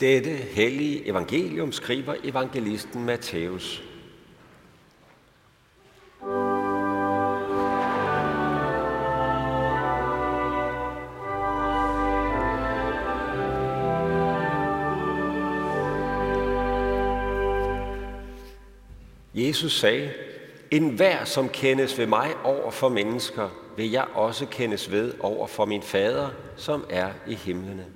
Dette hellige evangelium skriver evangelisten Matthæus. Jesus sagde, en hver, som kendes ved mig over for mennesker, vil jeg også kendes ved over for min fader, som er i himlene.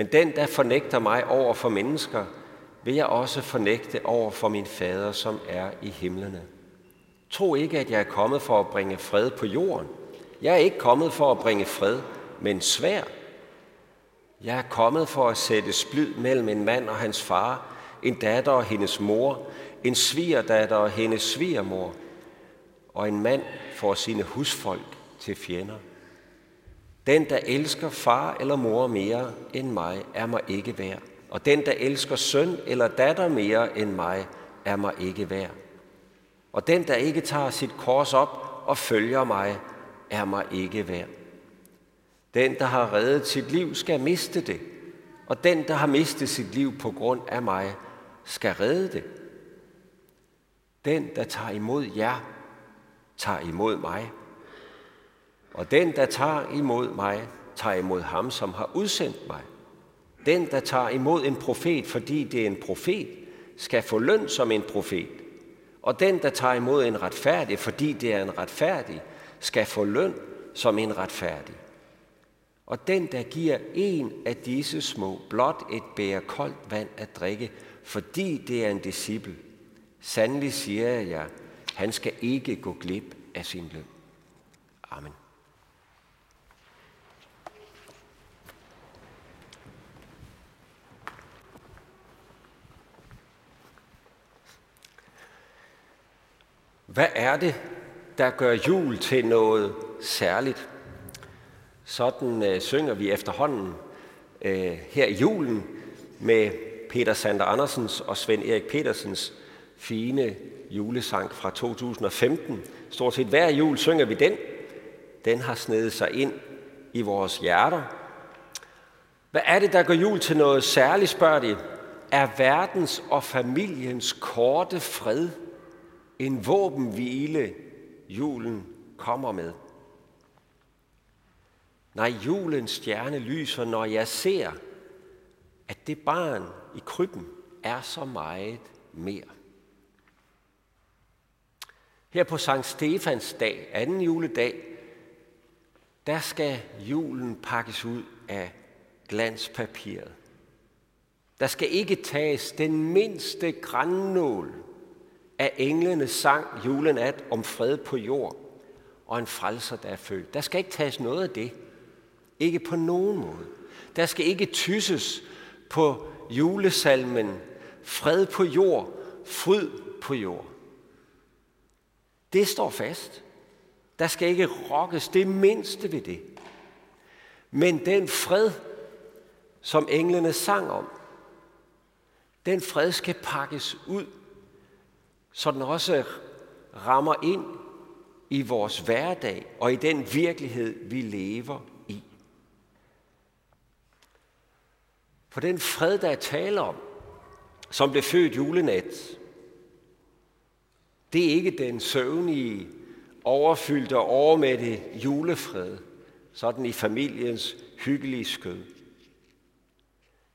Men den, der fornægter mig over for mennesker, vil jeg også fornægte over for min fader, som er i himlene. Tro ikke, at jeg er kommet for at bringe fred på jorden. Jeg er ikke kommet for at bringe fred, men svær. Jeg er kommet for at sætte splid mellem en mand og hans far, en datter og hendes mor, en svigerdatter og hendes svigermor, og en mand får sine husfolk til fjender. Den, der elsker far eller mor mere end mig, er mig ikke værd. Og den, der elsker søn eller datter mere end mig, er mig ikke værd. Og den, der ikke tager sit kors op og følger mig, er mig ikke værd. Den, der har reddet sit liv, skal miste det. Og den, der har mistet sit liv på grund af mig, skal redde det. Den, der tager imod jer, tager imod mig. Og den, der tager imod mig, tager imod ham, som har udsendt mig. Den, der tager imod en profet, fordi det er en profet, skal få løn som en profet. Og den, der tager imod en retfærdig, fordi det er en retfærdig, skal få løn som en retfærdig. Og den, der giver en af disse små blot et bære koldt vand at drikke, fordi det er en disciple, sandelig siger jeg jer, han skal ikke gå glip af sin løn. Amen. Hvad er det, der gør jul til noget særligt? Sådan øh, synger vi efterhånden øh, her i julen med Peter Sander Andersens og Svend Erik Petersens fine julesang fra 2015. Stort set hver jul synger vi den. Den har snedet sig ind i vores hjerter. Hvad er det, der gør jul til noget særligt, spørger de? Er verdens og familiens korte fred en våbenhvile, julen kommer med? Nej, julens stjerne lyser, når jeg ser, at det barn i krybben er så meget mere. Her på Sankt Stefans dag, anden juledag, der skal julen pakkes ud af glanspapiret. Der skal ikke tages den mindste grænnål at englene sang julenat om fred på jord og en frelser, der er født. Der skal ikke tages noget af det. Ikke på nogen måde. Der skal ikke tysses på julesalmen fred på jord, fryd på jord. Det står fast. Der skal ikke rokkes det mindste ved det. Men den fred, som englene sang om, den fred skal pakkes ud, så den også rammer ind i vores hverdag og i den virkelighed, vi lever i. For den fred, der er tale om, som blev født julenat, det er ikke den søvnige, overfyldte og overmætte julefred, sådan i familiens hyggelige skød.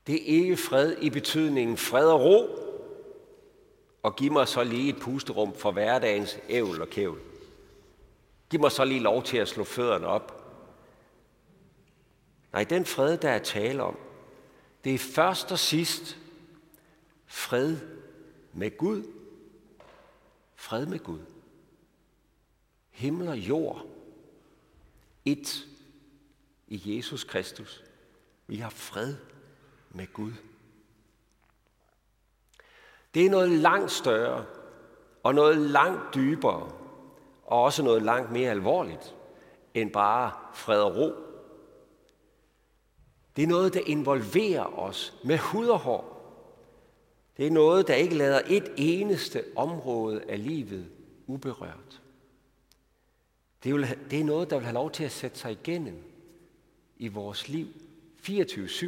Det er ikke fred i betydningen fred og ro, og giv mig så lige et pusterum for hverdagens ævl og kævl. Giv mig så lige lov til at slå fødderne op. Nej, den fred, der er tale om, det er først og sidst fred med Gud Fred med Gud. Himmel og jord. Et i Jesus Kristus. Vi har fred med Gud. Det er noget langt større og noget langt dybere og også noget langt mere alvorligt end bare fred og ro. Det er noget, der involverer os med hud og hår. Det er noget, der ikke lader et eneste område af livet uberørt. Det er, det er noget, der vil have lov til at sætte sig igennem i vores liv 24-7,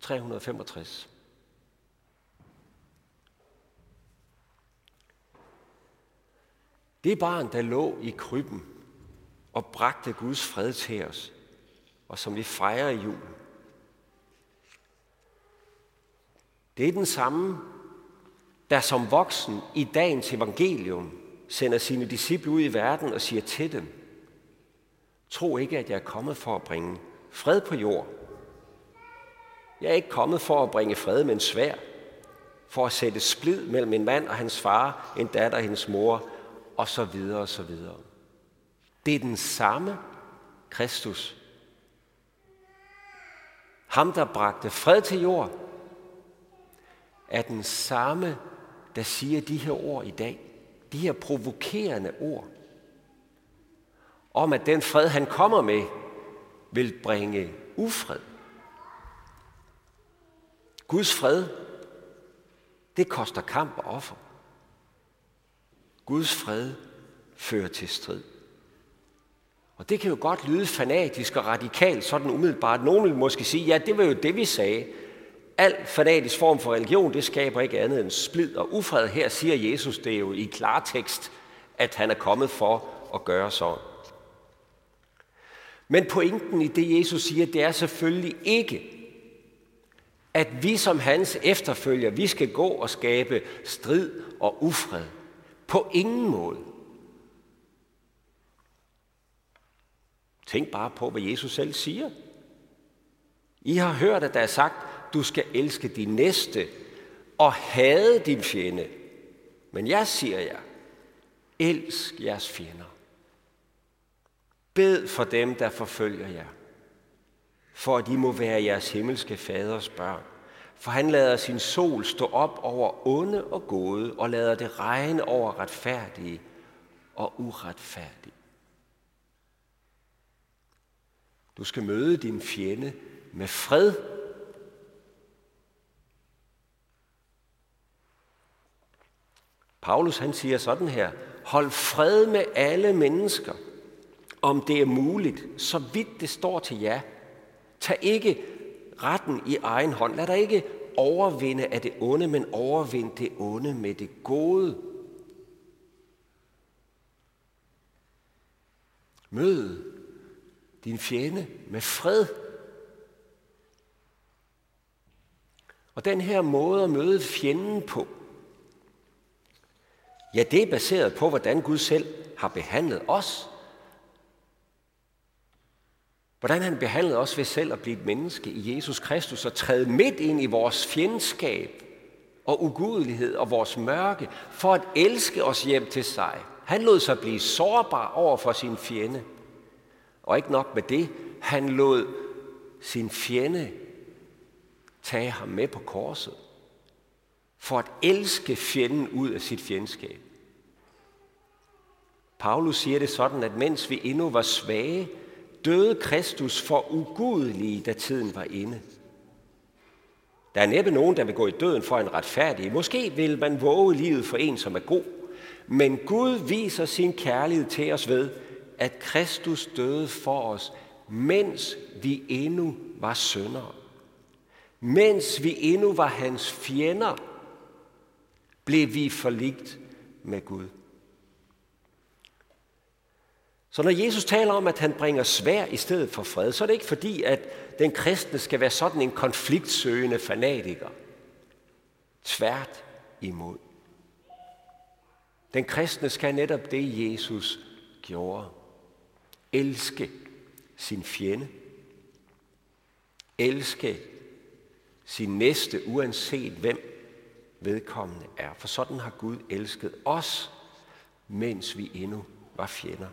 365. Det barn, der lå i krybben og bragte Guds fred til os, og som vi fejrer i jul, det er den samme, der som voksen i dagens evangelium sender sine disciple ud i verden og siger til dem, tro ikke, at jeg er kommet for at bringe fred på jord. Jeg er ikke kommet for at bringe fred, men svær. For at sætte splid mellem en mand og hans far, en datter og hendes mor, og så videre og så videre. Det er den samme Kristus. Ham, der bragte fred til jord, er den samme, der siger de her ord i dag. De her provokerende ord. Om at den fred, han kommer med, vil bringe ufred. Guds fred, det koster kamp og offer. Guds fred fører til strid. Og det kan jo godt lyde fanatisk og radikalt, sådan umiddelbart. Nogen vil måske sige, ja, det var jo det, vi sagde. Al fanatisk form for religion, det skaber ikke andet end splid og ufred. Her siger Jesus det jo i klartekst, at han er kommet for at gøre så. Men pointen i det, Jesus siger, det er selvfølgelig ikke, at vi som hans efterfølger, vi skal gå og skabe strid og ufred. På ingen måde. Tænk bare på, hvad Jesus selv siger. I har hørt, at der er sagt, du skal elske din næste og hade din fjende. Men jeg siger jer, elsk jeres fjender. Bed for dem, der forfølger jer, for at de må være jeres himmelske faders børn. For han lader sin sol stå op over onde og gode, og lader det regne over retfærdige og uretfærdige. Du skal møde din fjende med fred. Paulus han siger sådan her, hold fred med alle mennesker, om det er muligt, så vidt det står til jer. Tag ikke retten i egen hånd. Lad dig ikke overvinde af det onde, men overvind det onde med det gode. Mød din fjende med fred. Og den her måde at møde fjenden på, ja, det er baseret på, hvordan Gud selv har behandlet os. Hvordan han behandlede os ved selv at blive et menneske i Jesus Kristus og træde midt ind i vores fjendskab og ugudelighed og vores mørke for at elske os hjem til sig. Han lod sig blive sårbar over for sin fjende. Og ikke nok med det, han lod sin fjende tage ham med på korset for at elske fjenden ud af sit fjendskab. Paulus siger det sådan, at mens vi endnu var svage, døde Kristus for ugudelige, da tiden var inde. Der er næppe nogen, der vil gå i døden for en retfærdig. Måske vil man våge livet for en, som er god. Men Gud viser sin kærlighed til os ved, at Kristus døde for os, mens vi endnu var syndere. Mens vi endnu var hans fjender, blev vi forligt med Gud. Så når Jesus taler om, at han bringer svær i stedet for fred, så er det ikke fordi, at den kristne skal være sådan en konfliktsøgende fanatiker. Tvært imod. Den kristne skal netop det, Jesus gjorde. Elske sin fjende. Elske sin næste, uanset hvem vedkommende er. For sådan har Gud elsket os, mens vi endnu var fjender.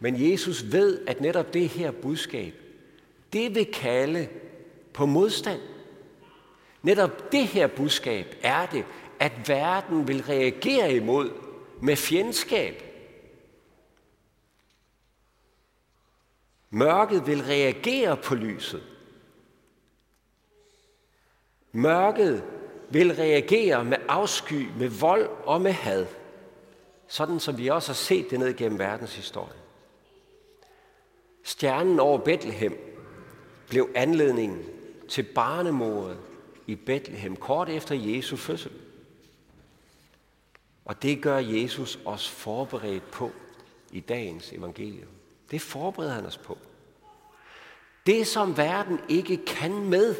Men Jesus ved, at netop det her budskab, det vil kalde på modstand. Netop det her budskab er det, at verden vil reagere imod med fjendskab. Mørket vil reagere på lyset. Mørket vil reagere med afsky, med vold og med had. Sådan som vi også har set det ned gennem verdenshistorien. Stjernen over Bethlehem blev anledningen til barnemordet i Bethlehem kort efter Jesu fødsel. Og det gør Jesus os forberedt på i dagens evangelium. Det forbereder han os på. Det, som verden ikke kan med,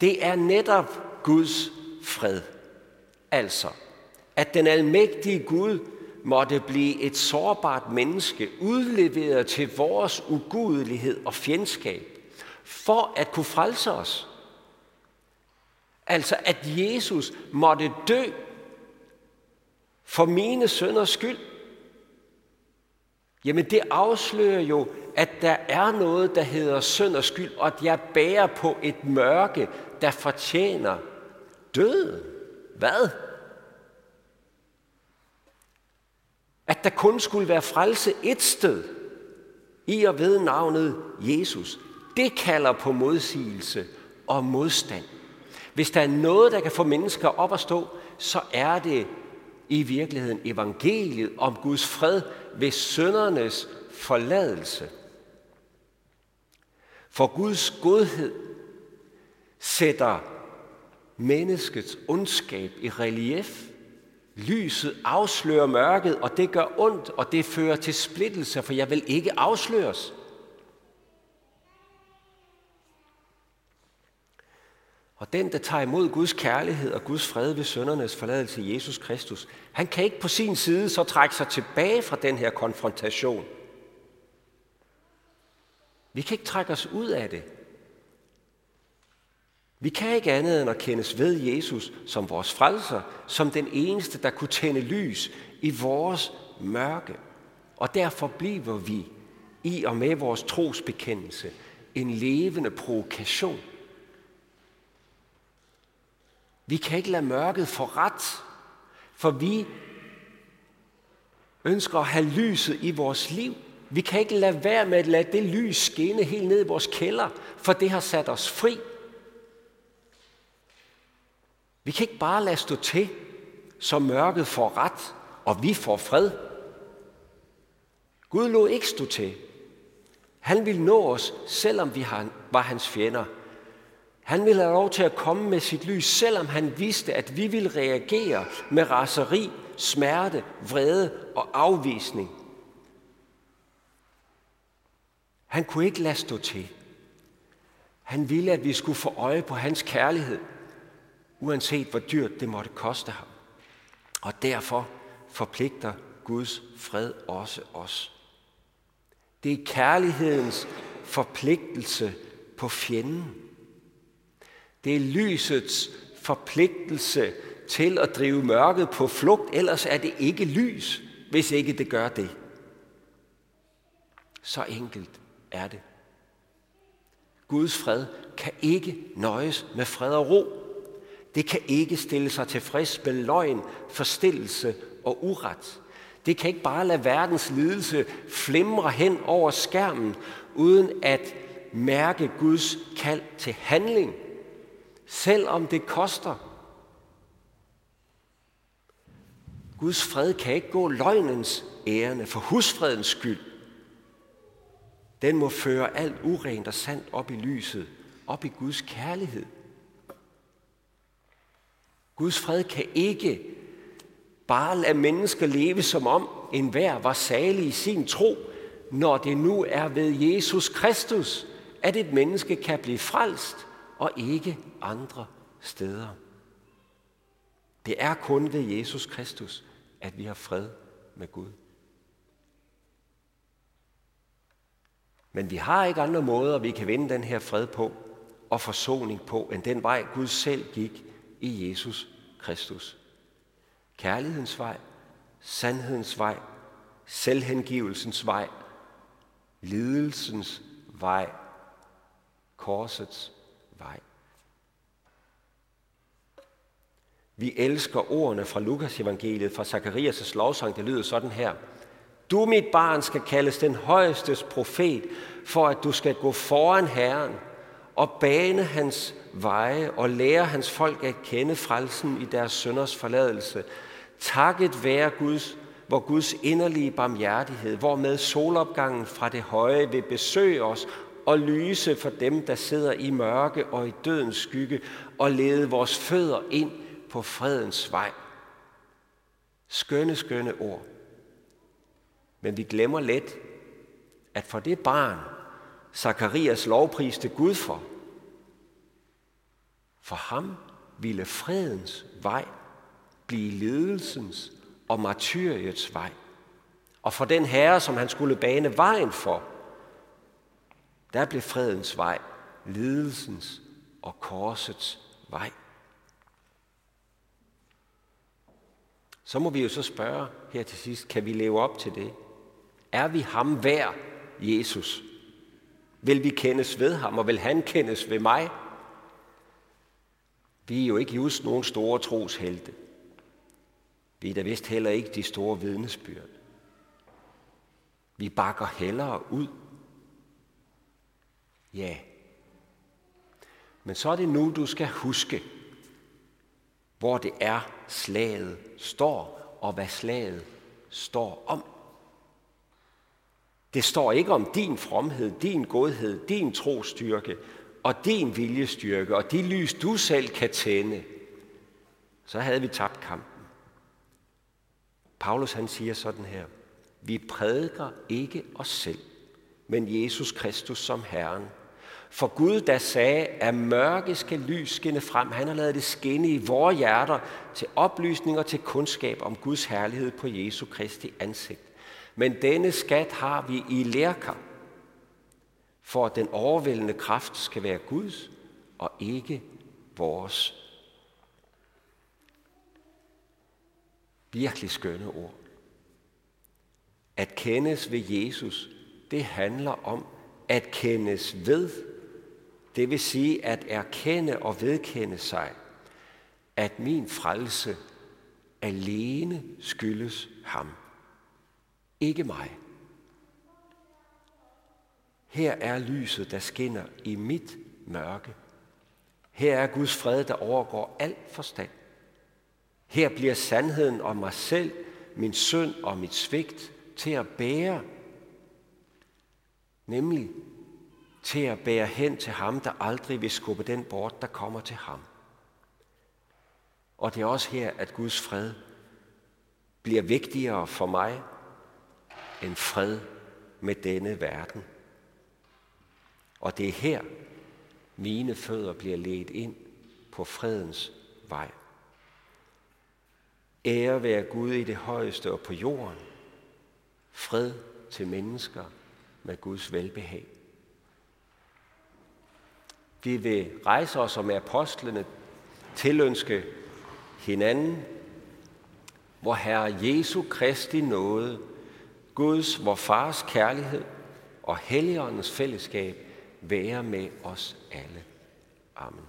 det er netop Guds fred. Altså, at den almægtige Gud måtte blive et sårbart menneske, udleveret til vores ugudelighed og fjendskab, for at kunne frelse os. Altså, at Jesus måtte dø for mine sønders skyld. Jamen, det afslører jo, at der er noget, der hedder synd og skyld, og at jeg bærer på et mørke, der fortjener død. Hvad? At der kun skulle være frelse et sted, i og ved navnet Jesus. Det kalder på modsigelse og modstand. Hvis der er noget, der kan få mennesker op at stå, så er det i virkeligheden evangeliet om Guds fred ved søndernes forladelse. For Guds godhed sætter menneskets ondskab i relief. Lyset afslører mørket, og det gør ondt, og det fører til splittelse, for jeg vil ikke afsløres. Og den, der tager imod Guds kærlighed og Guds fred ved søndernes forladelse i Jesus Kristus, han kan ikke på sin side så trække sig tilbage fra den her konfrontation. Vi kan ikke trække os ud af det. Vi kan ikke andet end at kendes ved Jesus som vores frelser, som den eneste, der kunne tænde lys i vores mørke. Og derfor bliver vi i og med vores trosbekendelse en levende provokation. Vi kan ikke lade mørket få ret, for vi ønsker at have lyset i vores liv. Vi kan ikke lade være med at lade det lys skinne helt ned i vores kælder, for det har sat os fri. Vi kan ikke bare lade stå til, så mørket får ret, og vi får fred. Gud lå ikke stå til. Han ville nå os, selvom vi var hans fjender. Han ville have lov til at komme med sit lys, selvom han vidste, at vi ville reagere med raseri, smerte, vrede og afvisning. Han kunne ikke lade stå til. Han ville, at vi skulle få øje på hans kærlighed, uanset hvor dyrt det måtte koste ham. Og derfor forpligter Guds fred også os. Det er kærlighedens forpligtelse på fjenden. Det er lysets forpligtelse til at drive mørket på flugt, ellers er det ikke lys, hvis ikke det gør det. Så enkelt er det. Guds fred kan ikke nøjes med fred og ro. Det kan ikke stille sig tilfreds med løgn, forstillelse og uret. Det kan ikke bare lade verdens lidelse flimre hen over skærmen, uden at mærke Guds kald til handling, selvom det koster. Guds fred kan ikke gå løgnens ærende for husfredens skyld. Den må føre alt urent og sandt op i lyset, op i Guds kærlighed. Guds fred kan ikke bare lade mennesker leve som om enhver var salig i sin tro, når det nu er ved Jesus Kristus, at et menneske kan blive frelst og ikke andre steder. Det er kun ved Jesus Kristus, at vi har fred med Gud. Men vi har ikke andre måder, vi kan vinde den her fred på og forsoning på, end den vej Gud selv gik i Jesus Kristus. Kærlighedens vej, sandhedens vej, selvhengivelsens vej, lidelsens vej, korsets vej. Vi elsker ordene fra Lukas evangeliet, fra Zakarias' lovsang, det lyder sådan her. Du, mit barn, skal kaldes den højestes profet, for at du skal gå foran Herren og bane hans veje og lære hans folk at kende frelsen i deres sønders forladelse. Takket være Guds, hvor Guds inderlige barmhjertighed, hvor med solopgangen fra det høje vil besøge os og lyse for dem, der sidder i mørke og i dødens skygge, og lede vores fødder ind på fredens vej. Skønne, skønne ord. Men vi glemmer let, at for det barn, Zakarias lovpriste Gud for, for ham ville fredens vej blive ledelsens og martyriets vej. Og for den herre, som han skulle bane vejen for, der blev fredens vej ledelsens og korsets vej. Så må vi jo så spørge her til sidst, kan vi leve op til det? Er vi ham værd, Jesus? Vil vi kendes ved ham, og vil han kendes ved mig? Vi er jo ikke just nogen store troshelte. Vi er da vist heller ikke de store vidnesbyrd. Vi bakker hellere ud. Ja. Men så er det nu, du skal huske, hvor det er, slaget står, og hvad slaget står om. Det står ikke om din fromhed, din godhed, din trostyrke og din viljestyrke og de lys, du selv kan tænde. Så havde vi tabt kampen. Paulus han siger sådan her. Vi prædiker ikke os selv, men Jesus Kristus som Herren. For Gud, der sagde, at mørke skal lys skinne frem, han har lavet det skinne i vores hjerter til oplysning og til kundskab om Guds herlighed på Jesu Kristi ansigt. Men denne skat har vi i lærker, for at den overvældende kraft skal være Guds og ikke vores. Virkelig skønne ord. At kendes ved Jesus, det handler om at kendes ved. Det vil sige at erkende og vedkende sig, at min frelse alene skyldes ham. Ikke mig. Her er lyset, der skinner i mit mørke. Her er Guds fred, der overgår al forstand. Her bliver sandheden om mig selv, min synd og mit svigt til at bære. Nemlig til at bære hen til ham, der aldrig vil skubbe den bort, der kommer til ham. Og det er også her, at Guds fred bliver vigtigere for mig en fred med denne verden. Og det er her, mine fødder bliver ledt ind på fredens vej. Ære være Gud i det højeste og på jorden. Fred til mennesker med Guds velbehag. Vi vil rejse os som apostlene tilønske hinanden, hvor Herre Jesu Kristi nåde, Guds, vor Fars kærlighed og Helligåndens fællesskab være med os alle. Amen.